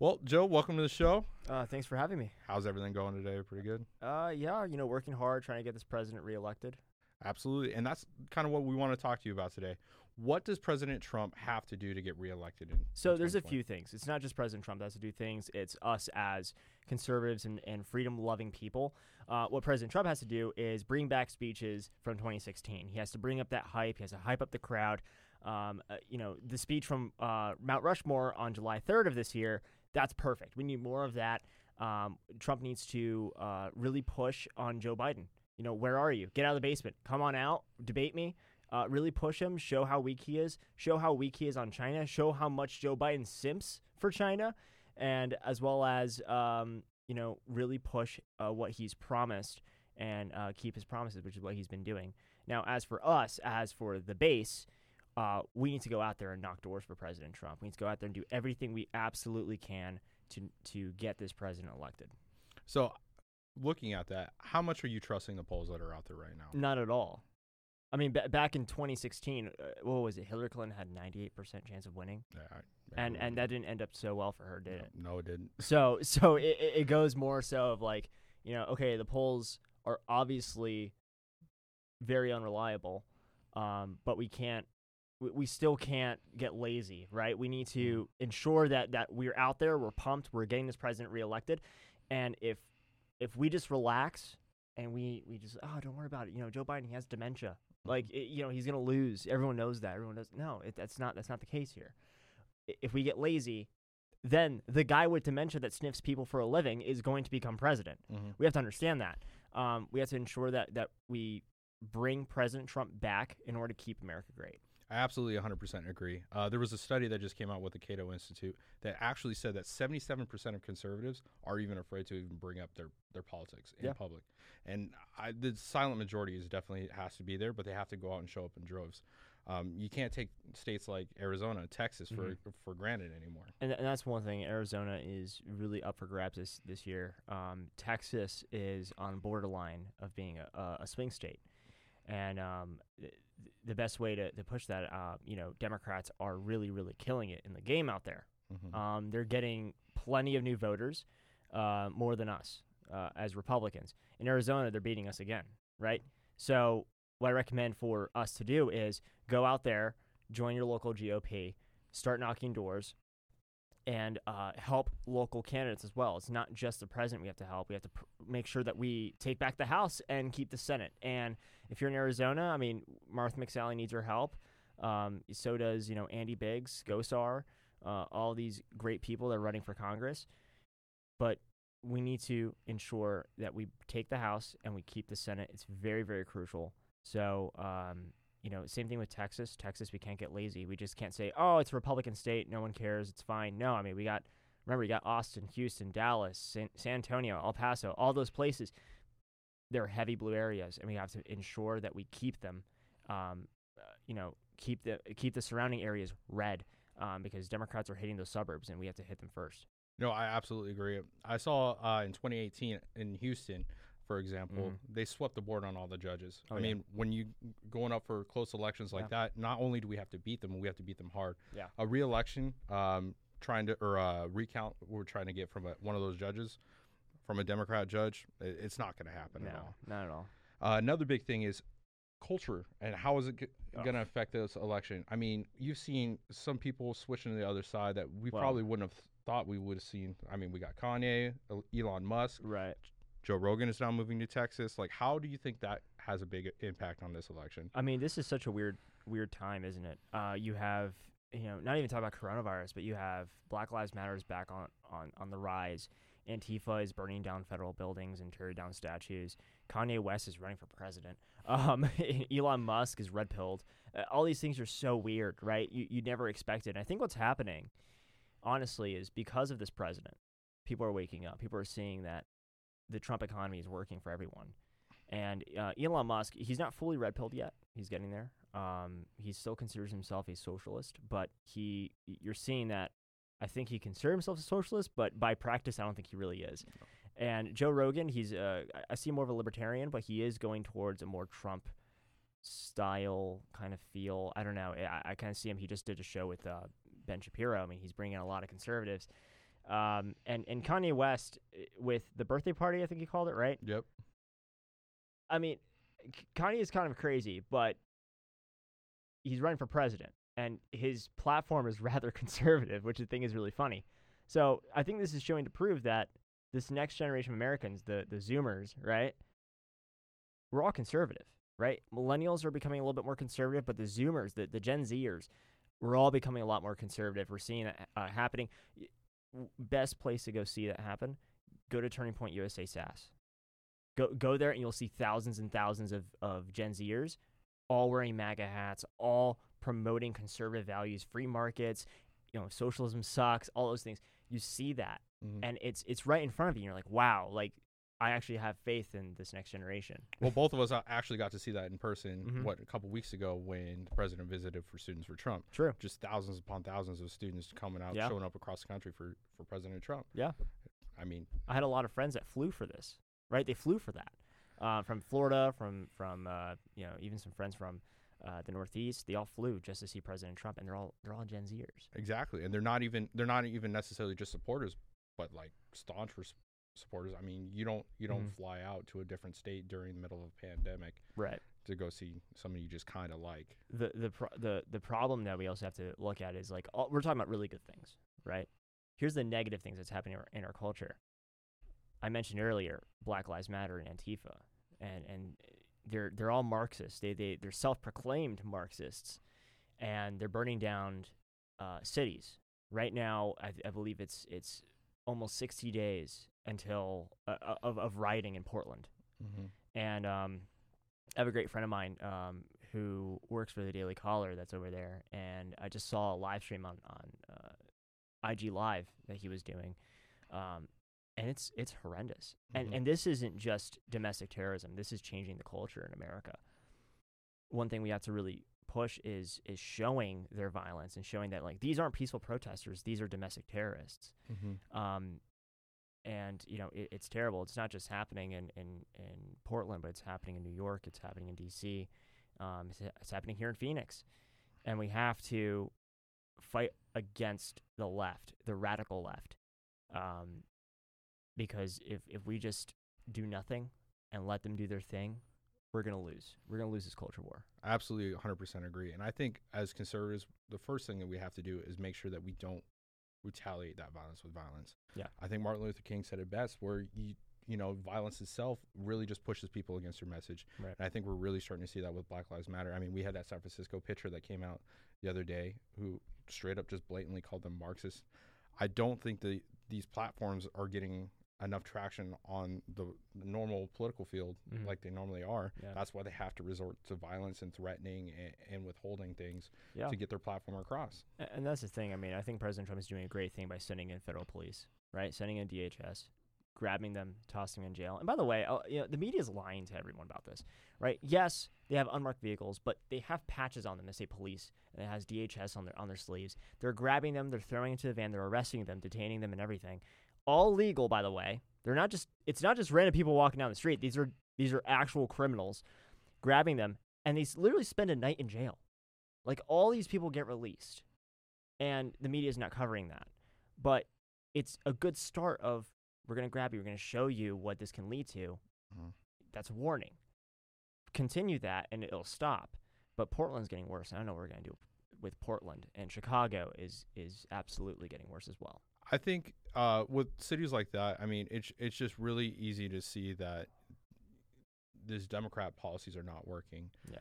Well, Joe, welcome to the show. Uh, thanks for having me. How's everything going today? Pretty good. Uh, yeah, you know, working hard, trying to get this president reelected. Absolutely. And that's kind of what we want to talk to you about today. What does President Trump have to do to get reelected? In, So in there's a few things. It's not just President Trump that has to do things. It's us as conservatives and, and freedom-loving people. Uh, what President Trump has to do is bring back speeches from 2016. He has to bring up that hype. He has to hype up the crowd. Um, uh, you know, the speech from uh, Mount Rushmore on July 3rd of this year, that's perfect. We need more of that. Um, Trump needs to uh, really push on Joe Biden. You know, where are you? Get out of the basement. Come on out. Debate me. Uh, really push him. Show how weak he is. Show how weak he is on China. Show how much Joe Biden simps for China, and as well as um, you know, really push uh, what he's promised and uh, keep his promises, which is what he's been doing. Now, as for us, as for the base, uh, we need to go out there and knock doors for President Trump. We need to go out there and do everything we absolutely can to to get this president elected. So, looking at that, how much are you trusting the polls that are out there right now? Not at all. I mean, ba- back in 2016, uh, what was it? Hillary Clinton had 98% chance of winning, Yeah, I- and and that didn't end up so well for her, did it? No, it didn't. So so it, it it goes more so of like you know okay the polls are obviously very unreliable, um, but we can't we, still can't get lazy, right? We need to ensure that that we're out there, we're pumped, we're getting this president reelected, and if if we just relax and we we just oh don't worry about it, you know Joe Biden he has dementia, like it, you know he's gonna lose. Everyone knows that. Everyone knows no, it, that's not that's not the case here. If we get lazy, then the guy with dementia that sniffs people for a living is going to become president. Mm-hmm. We have to understand that. Um, we have to ensure that that we bring President Trump back in order to keep America great. I absolutely 100% agree. Uh, there was a study that just came out with the Cato Institute that actually said that 77% of conservatives are even afraid to even bring up their, their politics in Yeah. public. And I, the silent majority is definitely has to be there, but they have to go out and show up in droves. Um, you can't take states like Arizona, Texas for Mhm. for granted anymore. And, th- and that's one thing. Arizona is really up for grabs this this year. Um, Texas is on the borderline of being a, a, swing state, and um, the best way to, to push that, uh, you know, Democrats are really really killing it in the game out there. Mhm. Um, they're getting plenty of new voters, uh, more than us uh, as Republicans. In Arizona, they're beating us again, right? So, what I recommend for us to do is go out there, join your local GOP, start knocking doors, and uh, help local candidates as well. It's not just the president we have to help. We have to pr- make sure that we take back the House and keep the Senate. And if you're in Arizona, I mean, Martha McSally needs our help. Um, so does you know Andy Biggs, Gosar, uh, all these great people that are running for Congress. But we need to ensure that we take the House and we keep the Senate. It's very, very crucial. So, um, you know, same thing with Texas. Texas, we can't get lazy. We just can't say, oh, it's a Republican state. No one cares. It's fine. No, I mean, we got, remember, we got Austin, Houston, Dallas, San, San Antonio, El Paso, all those places. They're heavy blue areas, and we have to ensure that we keep them, um, uh, you know, keep the keep the surrounding areas red, um, because Democrats are hitting those suburbs, and we have to hit them first. No, I absolutely agree. I saw uh, in 2018 in Houston, for example, Mhm. they swept the board on all the judges. Oh, I yeah. mean, when you going up for close elections like Yeah. that, not only do we have to beat them, we have to beat them hard. Yeah. A re-election, um, trying to or a recount, we're trying to get from a, one of those judges, from a Democrat judge, i- it's not going to happen at no, all. not at all. Uh, another big thing is culture and how is it g- Oh. going to affect this election? I mean, you've seen some people switching to the other side that we Well- probably wouldn't have thought we would have seen. I mean, we got Kanye, Elon Musk, Right. Joe Rogan is now moving to Texas. Like, how do you think that has a big impact on this election? I mean, this is such a weird, weird time, isn't it? Uh, you have, you know, not even talk about coronavirus, but you have Black Lives Matter is back on, on, on the rise. Antifa is burning down federal buildings and tearing down statues. Kanye West is running for president. Um, Elon Musk is red pilled. Uh, all these things are so weird, right? You you never expect it. And I think what's happening, honestly, is because of this president, people are waking up. People are seeing that the Trump economy is working for everyone. And uh, Elon Musk, he's not fully red pilled yet. He's getting there. Um, he still considers himself a socialist, but he, you're seeing that. I think he considers himself a socialist, but by practice, I don't think he really is. And Joe Rogan, he's, uh, I- see him more of a libertarian, but he is going towards a more Trump style kind of feel. I don't know. I, I kind of see him. He just did a show with uh, Ben Shapiro. I mean, he's bringing in a lot of conservatives. Um, and and Kanye West eh, with the birthday party, I think he called it right. Yep. I mean, Kanye is kind of crazy, but he's running for president, and his platform is rather conservative, which I think is really funny. So I think this is showing to prove that this next generation of Americans, the the Zoomers, right? We're all conservative, right? Millennials are becoming a little bit more conservative, but the Zoomers, the, the Gen Zers, we're all becoming a lot more conservative. We're seeing that uh, happening. Best place to go see that happen: go to Turning Point USA SAS. Go go there and you'll see thousands and thousands of, of Gen Zers all wearing MAGA hats, all promoting conservative values, free markets, you know, socialism sucks, all those things. You see that Mhm. and it's it's right in front of you. And you're like, wow, like I actually have faith in this next generation. Well, both of us actually got to see that in person. Mhm. What a couple weeks ago when the president visited for Students for Trump. True. Just thousands upon thousands of students coming out, Yeah. showing up across the country for for President Trump. Yeah. I mean, I had a lot of friends that flew for this. Right? They flew for that. Uh, from Florida, from from uh, you know, even some friends from uh, the Northeast, they all flew just to see President Trump, and they're all they're all Gen Zers. exactly, and they're not even they're not even necessarily just supporters, but like staunch for s- supporters. I mean, you don't you don't Mhm. fly out to a different state during the middle of a pandemic Right. to go see somebody you just kind of like. the the pro- the the problem that we also have to look at is like all, we're talking about really good things, right? Here's the negative things that's happening in our, in our culture. I mentioned earlier Black Lives Matter and Antifa, and and they're they're all Marxists. They they they're self-proclaimed Marxists, and they're burning down uh, cities right now. I, I believe it's it's almost 60 days until uh, uh, of of rioting in Portland Mm-hmm. and um, I have a great friend of mine um, who works for the Daily Caller that's over there, and I just saw a live stream on on uh, IG Live that he was doing, um, and it's it's horrendous. And Mhm. and this isn't just domestic terrorism. This is changing the culture in America. One thing we have to really push is is showing their violence and showing that like these aren't peaceful protesters; these are domestic terrorists Mm-hmm. um, and you know it, it's terrible. It's not just happening in, in, in Portland, but it's happening in New York. It's happening in D.C. Um, it's, it's happening here in Phoenix, and we have to fight against the left, the radical left, um, because if if we just do nothing and let them do their thing, we're gonna lose. We're gonna lose this culture war. Absolutely, 100% agree. And I think as conservatives, the first thing that we have to do is make sure that we don't retaliate that violence with violence. Yeah. I think Martin Luther King said it best, where you you know violence itself really just pushes people against your message. Right. And I think we're really starting to see that with Black Lives Matter. I mean, we had that San Francisco pitcher that came out the other day who straight up just blatantly called them Marxists. I don't think the these platforms are getting enough traction on the, normal political field Mhm. like they normally are. Yeah. That's why they have to resort to violence and threatening and, and withholding things Yeah. to get their platform across. And that's the thing. I mean, I think President Trump is doing a great thing by sending in federal police, right? Sending in DHS, grabbing them, tossing them in jail. And by the way, uh, you know, the media is lying to everyone about this, right? Yes, they have unmarked vehicles, but they have patches on them that say police, and it has DHS on their on their sleeves. They're grabbing them, they're throwing into the van, they're arresting them, detaining them, and everything. All legal, by the way. They're not just. It's not just random people walking down the street. These are these are actual criminals, grabbing them, and they literally spend a night in jail. Like all these people get released and the media is not covering that. But it's a good start of we're going to grab you, we're going to show you what this can lead to. Mhm. That's a warning. Continue that and it'll stop. But Portland's getting worse. I don't know what we're going to do with Portland and Chicago is is absolutely getting worse as well. I think uh, with cities like that, I mean, it's it's just really easy to see that these Democrat policies are not working. Yeah.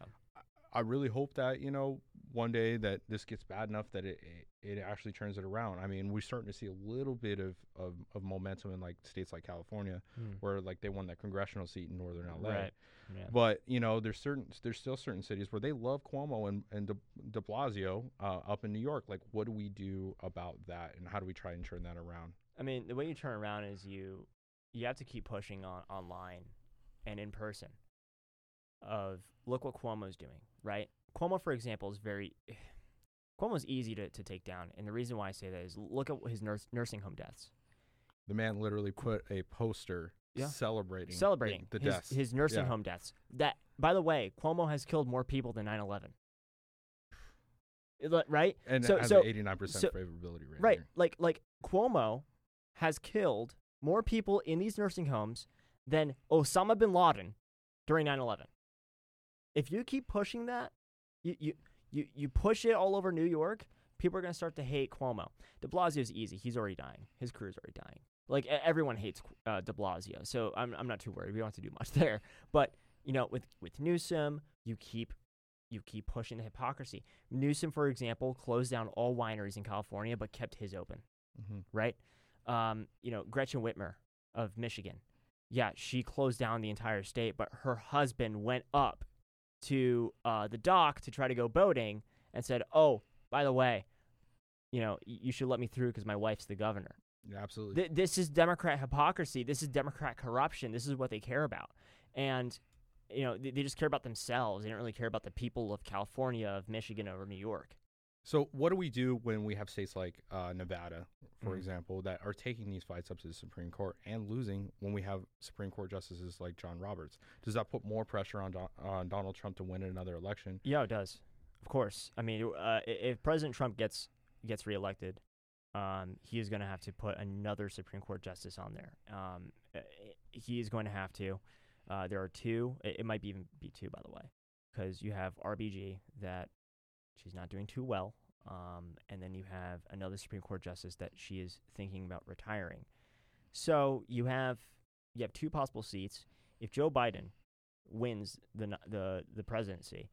I really hope that you know one day that this gets bad enough that it it, it actually turns it around. I mean, we're starting to see a little bit of, of, of momentum in like states like California, where like they won that congressional seat in northern LA. Right. Yeah. But you know, there's certain there's still certain cities where they love Cuomo and and De, De Blasio uh, up in New York. Like, what do we do about that, and how do we try and turn that around? I mean, the way you turn around is you you have to keep pushing on online and in person. Of look what Cuomo's doing, right? Cuomo, for example, is very Cuomo's easy to, to take down, and the reason why I say that is look at his nurse, nursing home deaths, The man literally put a poster Yeah. celebrating celebrating the, the his, deaths. his nursing Yeah. home deaths. That, by the way, Cuomo has killed more people than 9/11. Right? and So- has so- an 89% so- favorability rating. Right. Like like Cuomo has killed more people in these nursing homes than Osama bin Laden during 9/11. If you keep pushing that, you you you, you push it all over New York, people are going to start to hate Cuomo. De Blasio's easy. He's already dying. His crew's already dying. Like everyone hates uh, De Blasio. So I'm I'm not too worried. We don't have to do much there. But, you know, with with Newsom, you keep you keep pushing the hypocrisy. Newsom, for example, closed down all wineries in California but kept his open hmm right? Um, you know, Gretchen Whitmer of Michigan. Yeah, she closed down the entire state, but her husband went up to uh, the dock to try to go boating and said, "Oh, by the way, you know, you should let me through because my wife's the governor." Yeah, absolutely. Th- this is Democrat hypocrisy. This is Democrat corruption. This is what they care about, and you know, they, they just care about themselves. They don't really care about the people of California, of Michigan, over New York. So, what do we do when we have states like uh, Nevada, for Mhm. example, that are taking these fights up to the Supreme Court and losing when we have Supreme Court justices like John Roberts? Does that put more pressure on, Don- on Donald Trump to win another election? Yeah, it does. Of course. I mean, uh, if President Trump gets gets reelected, um, he is going to have to put another Supreme Court justice on there. Um, uh, he is going to have to. Uh, there are two. It, it might be even be two, by the way, because you have RBG that she's not doing too well, um, and then you have another Supreme Court justice that she is thinking about retiring. So you have you have two possible seats. If Joe Biden wins the the the presidency,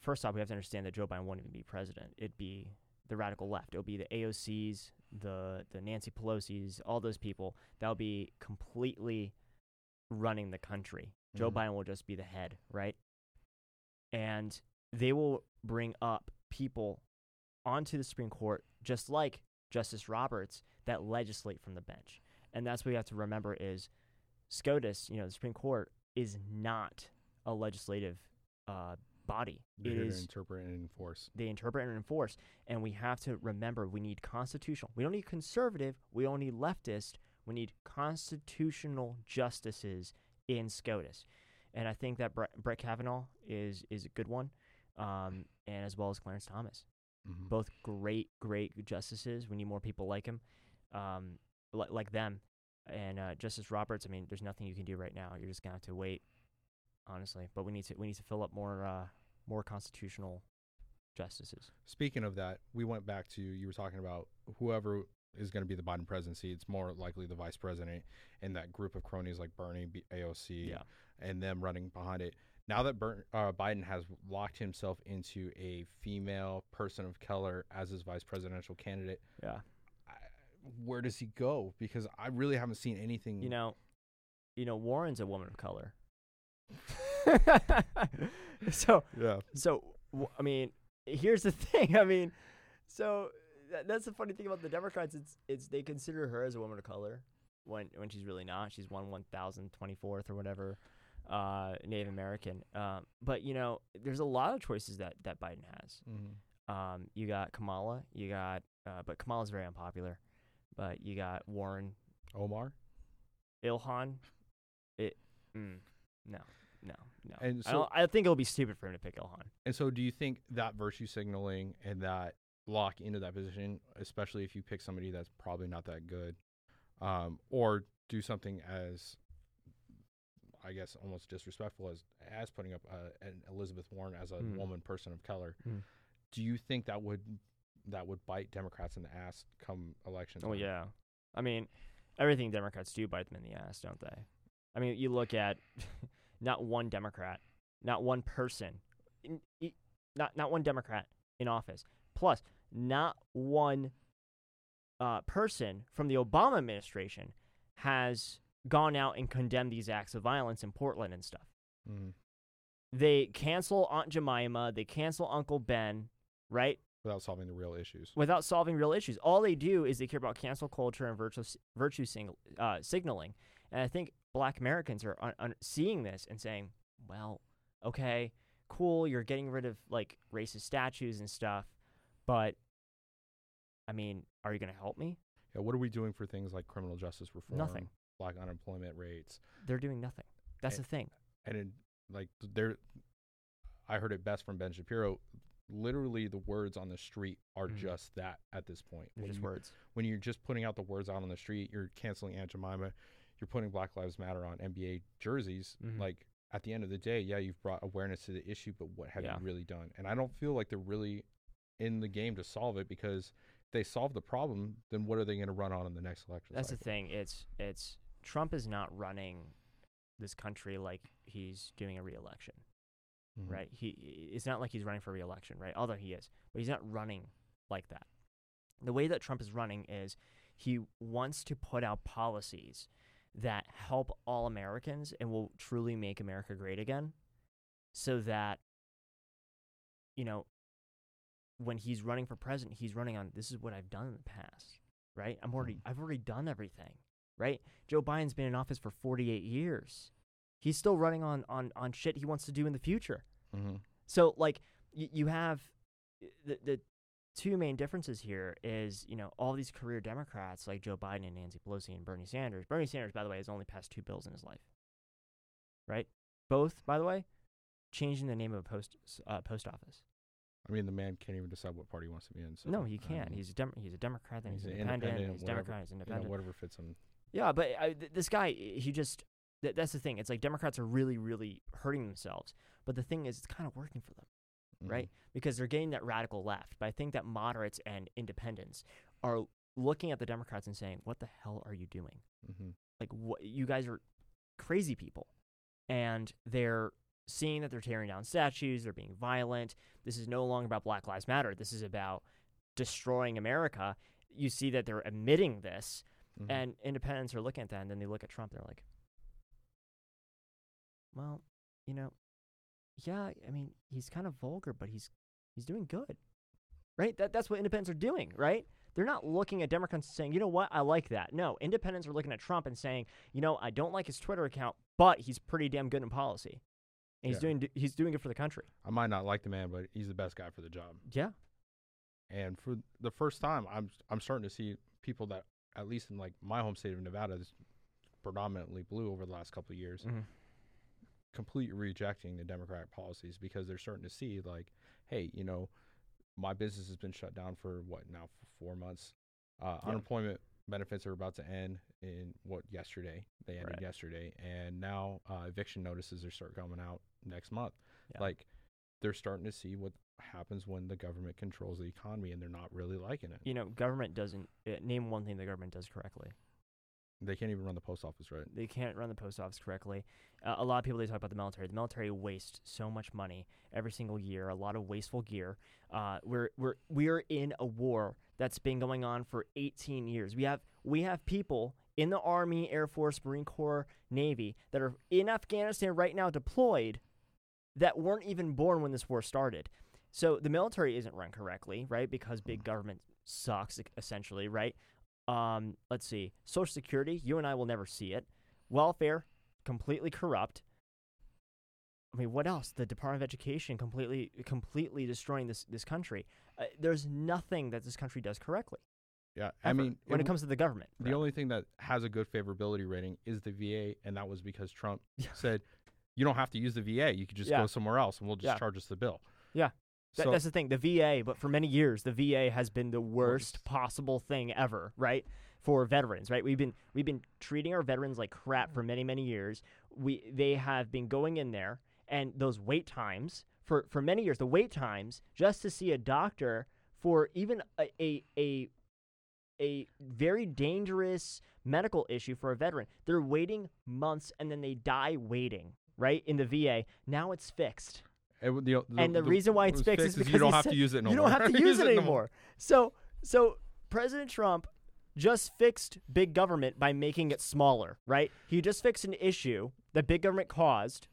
first off, we have to understand that Joe Biden won't even be president. It'd be the radical left. It'll be the AOCs, the the Nancy Pelosi's, all those people. That'll be completely running the country. Joe Mhm. Biden will just be the head, right? And they will bring up people onto the Supreme Court, just like Justice Roberts, that legislate from the bench. And that's what we have to remember is SCOTUS, you know, the Supreme Court is not a legislative uh, body. They're It is interpret and enforce. they interpret and enforce. And we have to remember we need constitutional. We don't need conservative. We don't need leftist. We need constitutional justices in SCOTUS. And I think that Brett, Brett Kavanaugh is is a good one, um, and as well as Clarence Thomas. Mhm. Both great, great justices. We need more people like him, um, li- like them. And uh, Justice Roberts. I mean, there's nothing you can do right now. You're just gonna have to wait, honestly. But we need to we need to fill up more uh, more constitutional justices. Speaking of that, we went back to you were talking about whoever is going to be the Biden presidency. It's more likely the vice president and that group of cronies like Bernie, AOC, Yeah. and them running behind it. Now that Bern, uh, Biden has locked himself into a female person of color as his vice presidential candidate, Yeah. I, where does he go? Because I really haven't seen anything. You know, you know, Warren's a woman of color. so, yeah, so w- I mean, here's the thing. I mean, so that, that's the funny thing about the Democrats. It's it's they consider her as a woman of color when when she's really not. She's one one thousand twenty fourth or whatever, uh, Native American. Um, but you know, there's a lot of choices that that Biden has. mm-hmm. Um, you got Kamala. You got, uh, but Kamala's very unpopular. But you got Warren, Omar. Ilhan. It, mm, no, no, no. And so- don't, I think it'll be stupid for him to pick Ilhan. And so, do you think that virtue signaling and that lock into that position, especially if you pick somebody that's probably not that good, um, or do something as, I guess, almost disrespectful as as putting up uh, an Elizabeth Warren as a Mm. woman person of color? Mm. Do you think that would that would bite Democrats in the ass come election? Oh yeah, I mean, everything Democrats do bite them in the ass, don't they? I mean, you look at not one Democrat, not one person, not not one Democrat in office. Plus, not one uh, person from the Obama administration has gone out and condemned these acts of violence in Portland and stuff. Mhm. They cancel Aunt Jemima, they cancel Uncle Ben, right? without solving the real issues. without solving real issues. All they do is they care about cancel culture and virtue virtue sing, uh, signaling. And I think Black Americans are un- un- seeing this and saying, "Well, okay, cool, you're getting rid of like racist statues and stuff, but I mean, are you going to help me? Yeah, what are we doing for things like criminal justice reform, Nothing. Black unemployment rates, They're doing nothing. That's Eh, the thing. and in, like there, I heard it best from Ben Shapiro. literally the words on the street are Mhm. just that at this point. They're When just you- words. when you're just putting out the words out on the street, you're canceling Aunt Jemima, you're putting Black Lives Matter on NBA jerseys. Mhm. Like at the end of the day, yeah, you've brought awareness to the issue, but what have Yeah. you really done? And I don't feel like they're really in the game to solve it because if they solve the problem, then what are they going to run on in the next election? That's the thing. It's it's Trump is not running this country like he's doing a re-election, Mhm. right? He it's not like he's running for re-election, right? Although he is, but he's not running like that. The way that Trump is running is he wants to put out policies that help all Americans and will truly make America great again, so that you know when he's running for president, he's running on this is what I've done in the past, right? I'm already Mhm. I've already done everything, right? Joe Biden's been in office for 48 years. He's still running on on on shit he wants to do in the future. Mhm. So like y- you have the the two main differences here is you know all these career Democrats like Joe Biden and Nancy Pelosi and Bernie Sanders. Bernie Sanders, by the way, has only passed two bills in his life. Right? Both, by the way, changing the name of a post uh, post office. I mean, the man can't even decide what party he wants to be in. So no, he can't. mean, He's a Dem- he's a Democrat, then he's, He's an independent, independent, he's whatever, Democrat, he's you know, independent. whatever fits him. Yeah, but I, th- this guy, he just th- that's the thing. It's like Democrats are really, really hurting themselves. But the thing is, it's kind of working for them, Mhm. right? Because they're getting that radical left. But I think that moderates and independents are looking at the Democrats and saying, "What the hell are you doing? Mhm. Like, what you guys are crazy people," and they're seeing that they're tearing down statues, they're being violent. This is no longer about Black Lives Matter. This is about destroying America. You see that they're admitting this, Mhm. and independents are looking at that, and then they look at Trump. They're like, "Well, you know, yeah. I mean, he's kind of vulgar, but he's he's doing good, right? That that's what independents are doing, right? They're not looking at Democrats and saying, you know what, I like that. No, independents are looking at Trump and saying, you know, I don't like his Twitter account, but he's pretty damn good in policy, and he's Yeah. doing he's doing it for the country. I might not like the man, but he's the best guy for the job. Yeah, And for the first time, I'm I'm starting to see people that, at least in like my home state of Nevada, is predominantly blue over the last couple of years, Mhm. completely rejecting the Democratic policies because they're starting to see like, hey, you know, my business has been shut down for what now for four months. Uh, Yeah. Unemployment benefits are about to end in what yesterday they ended Right. yesterday, and now uh, eviction notices are start coming out next month. Yeah. Like they're starting to see what happens when the government controls the economy, and they're not really liking it. you know, government doesn't uh, name one thing the government does correctly. They can't even run the post office right. They can't run the post office correctly. Uh, a lot of people they talk about the military. The military wastes so much money every single year. A lot of wasteful gear. Uh, we're we're we're in a war that's been going on for 18 years. We have we have people in the Army, Air Force, Marine Corps, Navy that are in Afghanistan right now deployed that weren't even born when this war started. So the military isn't run correctly, right? Because big government sucks, essentially, right? Um, let's see. Social Security, you and I will never see it. Welfare, completely corrupt. I mean, what else? The Department of Education completely, completely destroying this this country. Uh, there's nothing that this country does correctly. Yeah, I ever, mean, when it w- comes to the government, the only thing that has a good favorability rating is the VA, and that was because Trump said, "You don't have to use the VA. You could just Yeah. go somewhere else, and we'll just Yeah. charge us the bill." Yeah. So that's the thing. The VA, but for many years, the VA has been the worst possible thing ever, right? For veterans, right? We've been we've been treating our veterans like crap for many many years. We they have been going in there, and those wait times for for many years, the wait times just to see a doctor for even a a a, a very dangerous medical issue for a veteran, they're waiting months and then they die waiting. Right in the VA. Now it's fixed it would- the, and the, reason why it's was fixed is because you don't have said- to use it no you more. don't have to use it anymore. So, so President Trump just fixed big government by making it smaller, right? He just fixed an issue that big government caused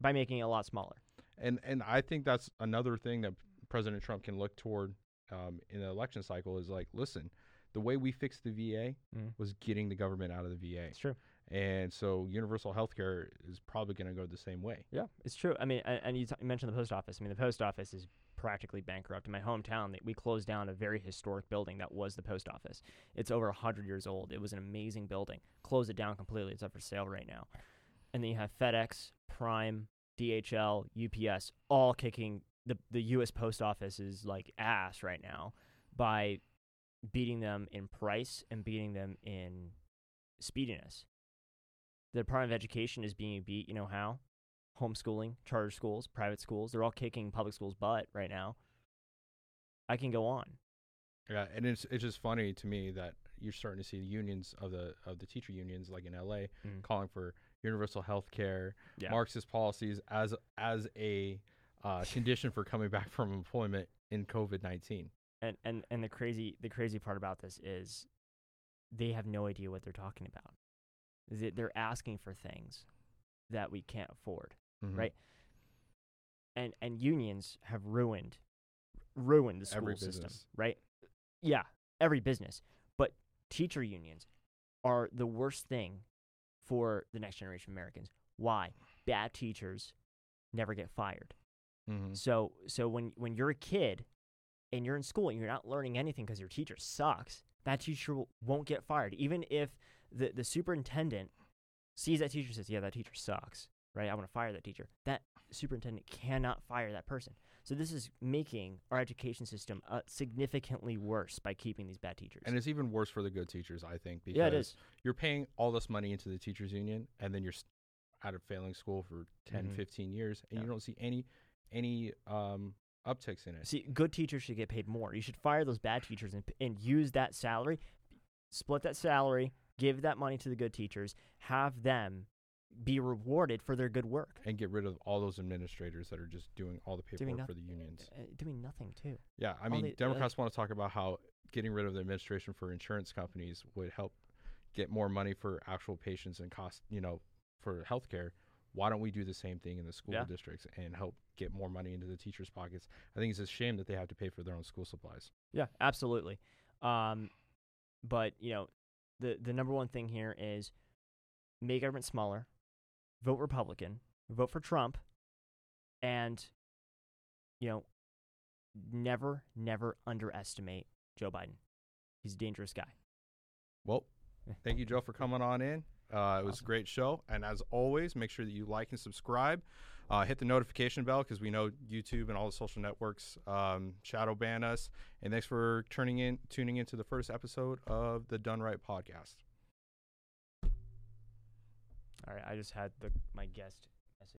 by making it a lot smaller. And and I think that's another thing that President Trump can look toward um, in the election cycle is like, listen, the way we fixed the VA Mm. was getting the government out of the VA, It's true. And so universal healthcare is probably going to go the same way. Yeah, it's true. I mean, and, you, t- you mentioned the post office. I mean, the post office is practically bankrupt. In my hometown, we closed down a very historic building that was the post office. It's over 100 years old. It was an amazing building. Closed it down completely. It's up for sale right now. And then you have FedEx, Prime, DHL, UPS, all kicking the the U.S. Post Office is like ass right now by beating them in price and beating them in speediness. The Department of Education is being beat. You know how? Homeschooling, charter schools, private schools. They're all kicking public schools' butt right now. I can go on. Yeah, and it's it's just funny to me that you're starting to see the unions of the of the teacher unions, like in LA, Mm. calling for universal health care, Yeah. Marxist policies as as a uh, condition for coming back from employment in COVID nineteen. and and and the crazy the crazy part about this is they have no idea what they're talking about. They- They're asking for things that we can't afford, Mm-hmm. Right. and and unions have ruined ruined the school Every system, business. right? Yeah, every business, but teacher unions are the worst thing for the next generation of Americans. Why? Bad teachers never get fired. Mm-hmm. So so when when you're a kid and you're in school and you're not learning anything because your teacher sucks, that teacher won't get fired. Even if the the superintendent sees that teacher and says, "Yeah, that teacher sucks," right? I want to fire that teacher. That superintendent cannot fire that person. So this is making our education system uh, significantly worse by keeping these bad teachers. And it's even worse for the good teachers, I think, because yeah, it is. you're paying all this money into the teachers union, and then you're out of failing school for 10, Mhm. 15 years, and Yeah. you don't see any any um, upticks in it. See, good teachers should get paid more. You should fire those bad teachers and, and use that salary, split that salary, give that money to the good teachers, have them be rewarded for their good work. and get rid of all those administrators that are just doing all the paperwork noth- for the unions. Uh, doing nothing too. Yeah, I all mean, they- uh, Democrats want to talk about how getting rid of the administration for insurance companies would help get more money for actual patients and cost, you know, for healthcare. Why don't we do the same thing in the school Yeah. districts and help get more money into the teachers' pockets? I think it's a shame that they have to pay for their own school supplies. Yeah, absolutely. Um, but you know, the the number one thing here is make government smaller, vote Republican, vote for Trump, and you know, never never underestimate Joe Biden. He's a dangerous guy. Well, thank you, Joe, for coming on in. Uh, it was a great show, and as always, make sure that you like and subscribe. Uh, hit the notification bell because we know YouTube and all the social networks um, shadow ban us. And thanks for turning in, tuning into the first episode of the Dunn Right podcast. All right, I just had the my guest